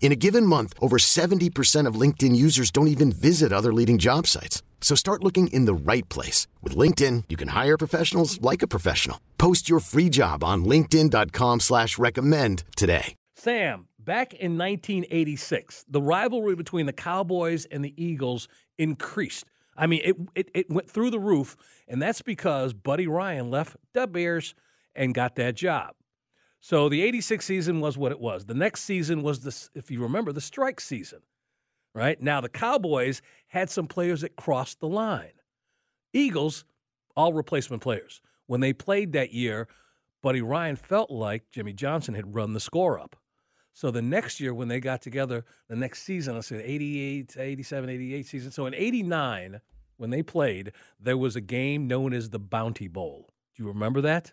In a given month, over 70% of LinkedIn users don't even visit other leading job sites. So start looking in the right place. With LinkedIn, you can hire professionals like a professional. Post your free job on linkedin.com slash recommend today. Sam, back in 1986, the rivalry between the Cowboys and the Eagles increased. I mean, it, it, it went through the roof, and that's because Buddy Ryan left the Bears and got that job. So the 86 season was what it was. The next season was, the, if you remember, the strike season right? Now, the Cowboys had some players that crossed the line. Eagles, all replacement players. When they played that year, Buddy Ryan felt like Jimmy Johnson had run the score up. So the next year, when they got together, the next season, let's say 88, 87, 88 season. So in 89, when they played, there was a game known as the Bounty Bowl. Do you remember that?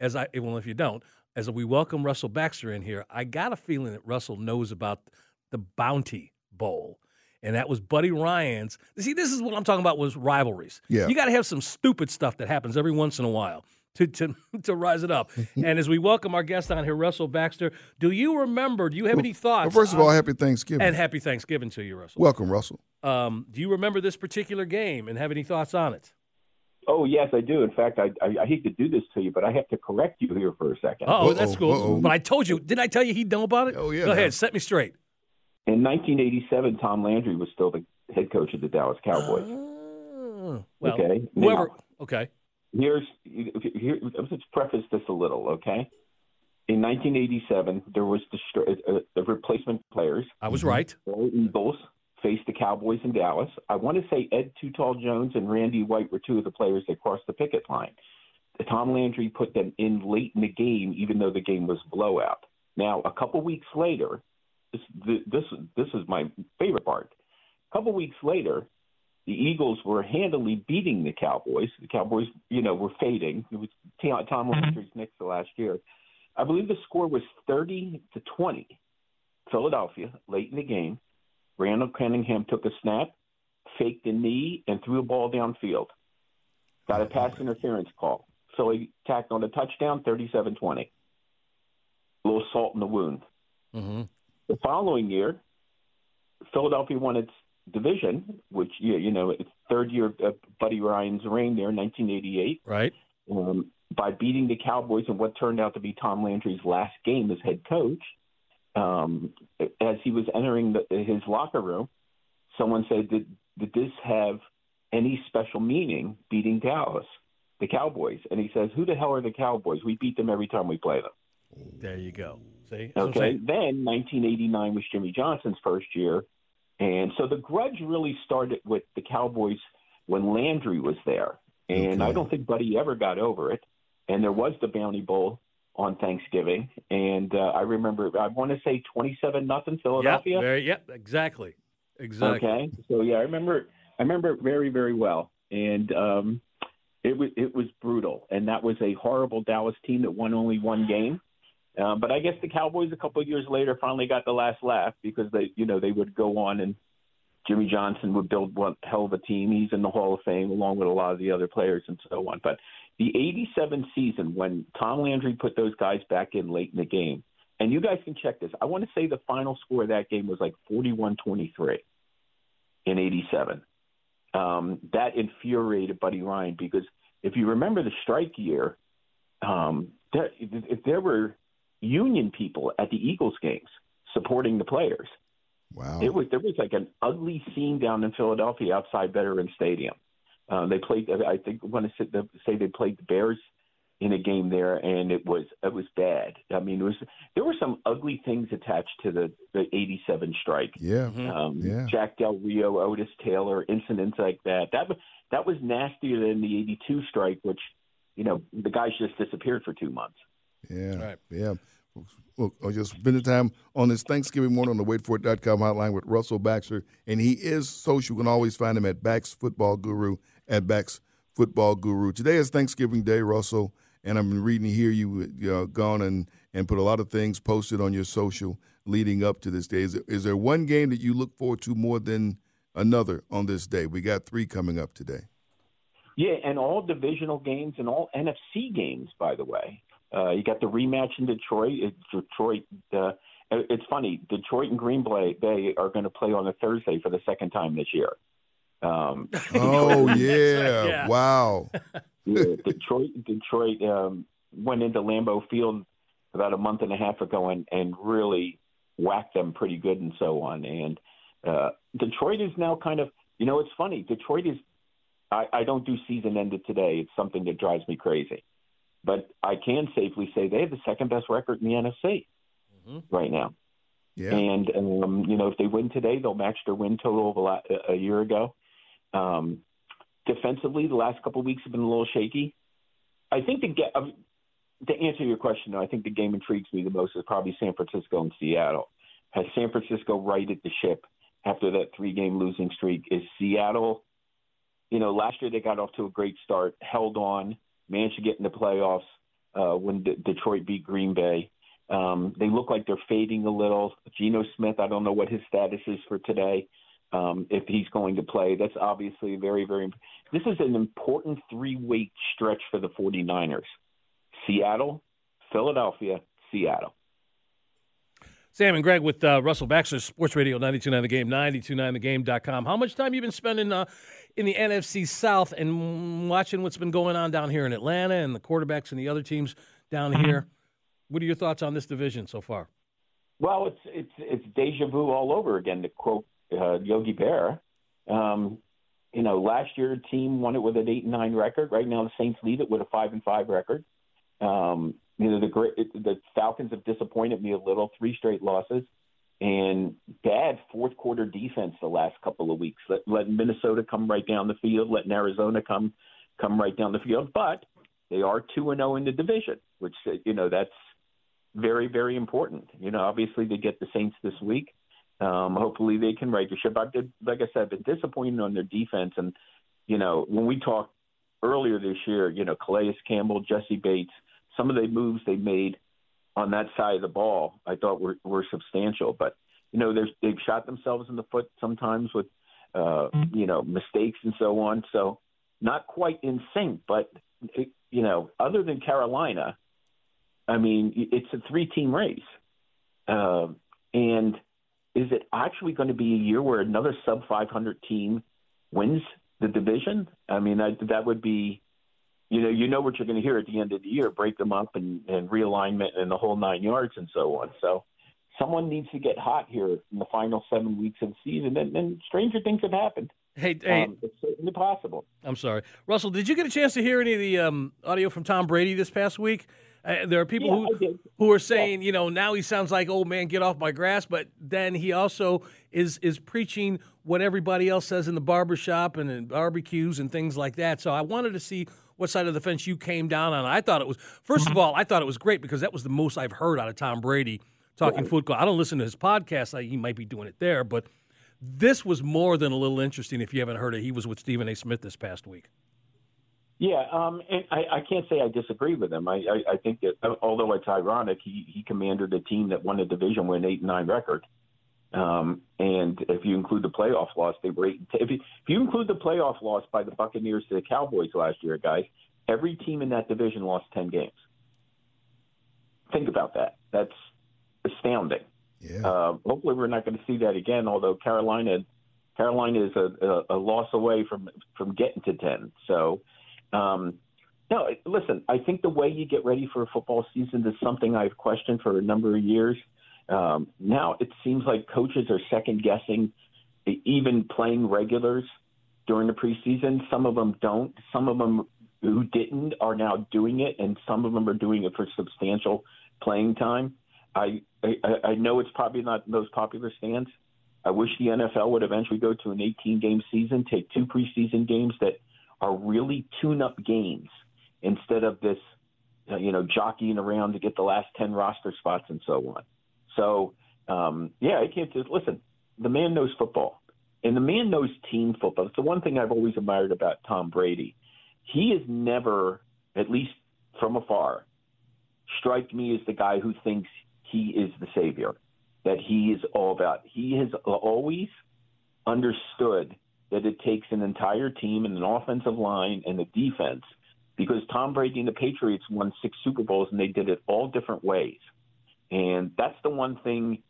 As I, well, if you don't, as we welcome Russell Baxter in here, I got a feeling that Russell knows about the Bounty Bowl. And that was Buddy Ryan's. See, this is what I'm talking about was rivalries. Yeah. You got to have some stupid stuff that happens every once in a while to, to, to rise it up. and as we welcome our guest on here, Russell Baxter, do you remember, do you have any thoughts? Well, first of all, on- happy Thanksgiving. and happy Thanksgiving to you, Russell. Welcome, Russell. Um, do you remember this particular game and have any thoughts on it? Oh yes, I do. In fact, I, I I hate to do this to you, but I have to correct you here for a second. Oh, that's cool. uh-oh. But I told you, didn't I tell you he'd know about it? Oh, yeah, Go now. ahead, set me straight. In 1987, Tom Landry was still the head coach of the Dallas Cowboys. Oh, well, Okay. Whoever. Now- Okay. Here's here. Let's preface this a little, okay? In 1987, there was the, str- uh, uh, the replacement players. I was mm-hmm. right. The Eagles faced the Cowboys in Dallas. I want to say Ed Too Tall Jones and Randy White were two of the players that crossed the picket line. Tom Landry put them in late in the game, even though the game was blowout. Now, a couple weeks later, this this this is my favorite part. A couple weeks later, the Eagles were handily beating the Cowboys. The Cowboys, you know, were fading. It was Tom Tom Landry's Knicks the last year. I believe the score was 30 to 20. Philadelphia, late in the game, Randall Cunningham took a snap, faked a knee, and threw a ball downfield. Got a pass interference call. Philly tacked on a touchdown, 37 20. A little salt in the wound. hmm The following year, Philadelphia won its division, which you, you know, its third year of Buddy Ryan's reign there, in 1988, Right. um, by beating the Cowboys in what turned out to be Tom Landry's last game as head coach. Um, as he was entering the, his locker room, someone said, "Did did this have any special meaning beating Dallas, the Cowboys?" And he says, "Who the hell are the Cowboys? We beat them every time we play them." There you go. See? Okay. Then 1989 was Jimmy Johnson's first year, and so the grudge really started with the Cowboys when Landry was there, and Okay. I don't think Buddy ever got over it. And there was the Bounty Bowl on Thanksgiving, and uh, I remember I want to say 27 nothing Philadelphia. Yep, very, yep, exactly. Exactly. Okay, so yeah, I remember I remember it very very well, and um, it was it was brutal, and that was a horrible Dallas team that won only one game. Uh, but I guess the Cowboys a couple of years later finally got the last laugh because they you know they would go on and Jimmy Johnson would build one hell of a team. He's in the Hall of Fame along with a lot of the other players and so on. But the 87 season when Tom Landry put those guys back in late in the game, and you guys can check this. I want to say the final score of that game was like 41-23 in 87. Um, that infuriated Buddy Ryan because if you remember the strike year, um, there, if there were union people at the Eagles games supporting the players, Wow. it was there was like an ugly scene down in Philadelphia outside Veterans Stadium. Uh, they played. I think I want to say they played the Bears in a game there, and it was it was bad. I mean, it was there were some ugly things attached to the the '87 strike. Yeah, mm-hmm. um, yeah. Jack Del Rio, Otis Taylor, incidents like that. That was that was nastier than the '82 strike, which you know the guys just disappeared for two months. Yeah, right. yeah. Well, I just spending time on this Thanksgiving morning on the waitforit.com hotline with Russell Baxter, and he is social. You can always find him at Bax Football Guru at Bax Football Guru. Today is Thanksgiving Day, Russell and I'm reading here you uh, gone and, and put a lot of things posted on your social leading up to this day. Is there, is there one game that you look forward to more than another on this day? We got three coming up today. Yeah, and all divisional games and all NFC games, by the way. Uh, you got the rematch in Detroit. Detroit. Uh, it's funny. Detroit and Green Bay they are going to play on a Thursday for the second time this year. Um, oh yeah. yeah. Wow. yeah, Detroit. Detroit um, went into Lambeau Field about a month and a half ago and, and really whacked them pretty good and so on. And uh, Detroit is now kind of, you know, it's funny. Detroit is. I, I don't do season ended today. It's something that drives me crazy. But I can safely say they have the second best record in the NFC mm-hmm. right now. Yeah. And um, you know, if they win today, they'll match their win total of a, lot, a year ago. Um, defensively, the last couple of weeks have been a little shaky. I think to get um, to answer your question, though, I think the game intrigues me the most is probably San Francisco and Seattle. Has San Francisco righted the ship after that three-game losing streak? Is Seattle? You know, last year they got off to a great start, held on, managed to get in the playoffs uh, when D- Detroit beat Green Bay. Um, they look like they're fading a little. Geno Smith, I don't know what his status is for today um, if he's going to play. That's obviously very, very. This is an important three week stretch for the 49ers Seattle, Philadelphia, Seattle. Sam and Greg with uh, Russell Baxter, Sports Radio 929 The Game, 929TheGame.com. How much time you been spending uh, in the NFC South and watching what's been going on down here in Atlanta and the quarterbacks and the other teams down mm-hmm. here? What are your thoughts on this division so far? Well, it's it's it's deja vu all over again. To quote uh, Yogi Berra. Um, you know, last year the team won it with an eight and nine record. Right now the Saints lead it with a five and five record. Um, you know, the great the Falcons have disappointed me a little, three straight losses, and bad fourth quarter defense the last couple of weeks. Let, letting Minnesota come right down the field, letting Arizona come come right down the field, but they are two and zero oh in the division, which you know that's very very important. You know, obviously they get the Saints this week. Um, hopefully they can right the ship. I've been, like I said, I've been disappointed on their defense. And, you know, when we talked earlier this year, you know, Calais Campbell, Jessie Bates, some of the moves they made on that side of the ball, I thought were, were substantial. But, you know, they've shot themselves in the foot sometimes with, uh, you know, mistakes and so on. So not quite in sync, but, it, you know, other than Carolina, I mean, it's a three team race. Uh, and – is it actually going to be a year where another sub 500 team wins the division? I mean, that, that would be, you know, you know what you're going to hear at the end of the year: break them up and, and realignment and the whole nine yards and so on. So, someone needs to get hot here in the final seven weeks of the season, and, and stranger things have happened. Hey, hey, um, it's certainly possible. I'm sorry, Russell. Did you get a chance to hear any of the um, audio from Tom Brady this past week? Uh, there are people yeah, who who are saying, yeah. you know, now he sounds like old man, get off my grass. But then he also is is preaching what everybody else says in the barbershop and in barbecues and things like that. So I wanted to see what side of the fence you came down on. I thought it was first of all, I thought it was great because that was the most I've heard out of Tom Brady talking football. I don't listen to his podcast; he might be doing it there, but this was more than a little interesting. If you haven't heard it, he was with Stephen A. Smith this past week. Yeah, um, and I, I can't say I disagree with him. I, I, I think that although it's ironic, he, he commanded a team that won a division with an eight and nine record. Um, and if you include the playoff loss, they were eight. If you, if you include the playoff loss by the Buccaneers to the Cowboys last year, guys, every team in that division lost ten games. Think about that. That's astounding. Yeah. Uh, hopefully, we're not going to see that again. Although Carolina, Carolina is a, a, a loss away from from getting to ten. So um, no, listen, I think the way you get ready for a football season is something I've questioned for a number of years. Um, now it seems like coaches are second guessing even playing regulars during the preseason. Some of them don't. Some of them who didn't are now doing it, and some of them are doing it for substantial playing time. I I, I know it's probably not the most popular stance. I wish the NFL would eventually go to an 18 game season, take two preseason games that are really tune up games instead of this, uh, you know, jockeying around to get the last 10 roster spots and so on. So, um, yeah, I can't just listen. The man knows football, and the man knows team football. It's the one thing I've always admired about Tom Brady. He is never, at least from afar, strike me as the guy who thinks he is the savior, that he is all about. He has always understood that it takes an entire team and an offensive line and a defense because Tom Brady and the Patriots won six Super Bowls and they did it all different ways. And that's the one thing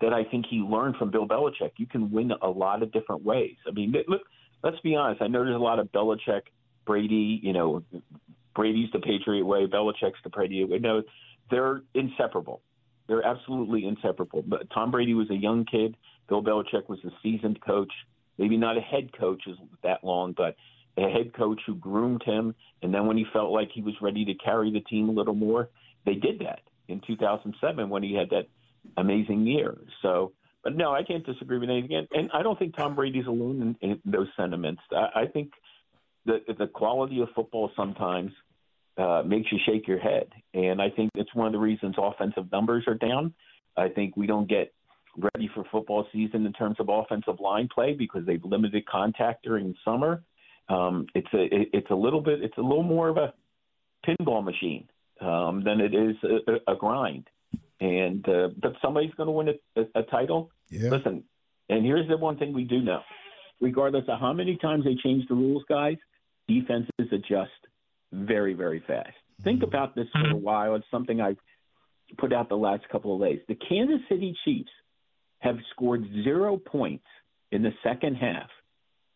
that I think he learned from Bill Belichick. You can win a lot of different ways. I mean, look, let's be honest. I know there's a lot of Belichick, Brady, you know, Brady's the Patriot way, Belichick's the Brady way. No, they're inseparable. They're absolutely inseparable. But Tom Brady was a young kid. Bill Belichick was a seasoned coach. Maybe not a head coach that long, but a head coach who groomed him. And then when he felt like he was ready to carry the team a little more, they did that in 2007 when he had that amazing year. So, but no, I can't disagree with anything. And, and I don't think Tom Brady's alone in, in those sentiments. I, I think the the quality of football sometimes uh, makes you shake your head, and I think it's one of the reasons offensive numbers are down. I think we don't get ready for football season in terms of offensive line play because they've limited contact during summer. Um, it's a it's a little bit it's a little more of a pinball machine um, than it is a, a grind. And uh, but somebody's going to win a, a, a title. Yeah. Listen, and here's the one thing we do know: regardless of how many times they change the rules, guys, defenses adjust very very fast. Think Mm-hmm. about this for a while. It's something I've put out the last couple of days. The Kansas City Chiefs have scored zero points in the second half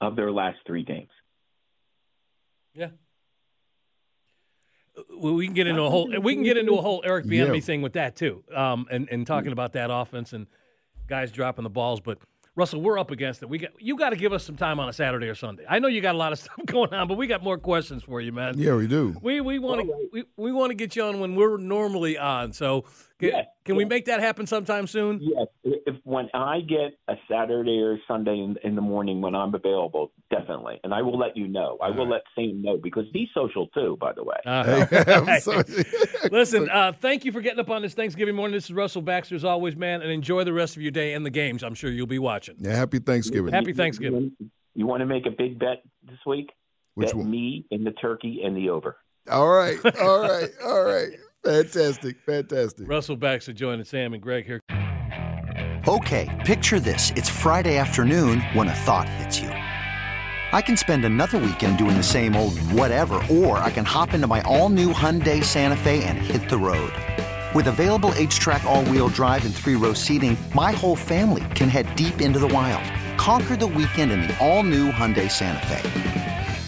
of their last three games. Yeah. Well, we can get into a whole we can get into a whole Eric Bieniemy Yeah. thing with that too, um, and and talking about that offense and guys dropping the balls. But Russell, we're up against it. We got you got to give us some time on a Saturday or Sunday. I know you got a lot of stuff going on, but we got more questions for you, man. Yeah, we do. We we want to we, we want to get you on when we're normally on. So can, Yeah, can we make that happen sometime soon? Yes, if when I get a Saturday or Sunday in, in the morning when I'm available, definitely, and I will let you know. I will let Sam know because he's social too, by the way. Uh, I'm sorry. Listen, uh, thank you for getting up on this Thanksgiving morning. This is Russell Baxter, as always, man, and enjoy the rest of your day and the games. I'm sure you'll be watching. Yeah, happy Thanksgiving. Happy Thanksgiving. You want to make a big bet this week? Which bet one? me and the turkey and the over. All right, all right, all right. Fantastic, fantastic. Russell Baxter joining Sam and Greg here. Okay, picture this. It's Friday afternoon when a thought hits you. I can spend another weekend doing the same old whatever, or I can hop into my all new Hyundai Santa Fe and hit the road. With available HTRAC, all wheel drive, and three row seating, my whole family can head deep into the wild. Conquer the weekend in the all new Hyundai Santa Fe.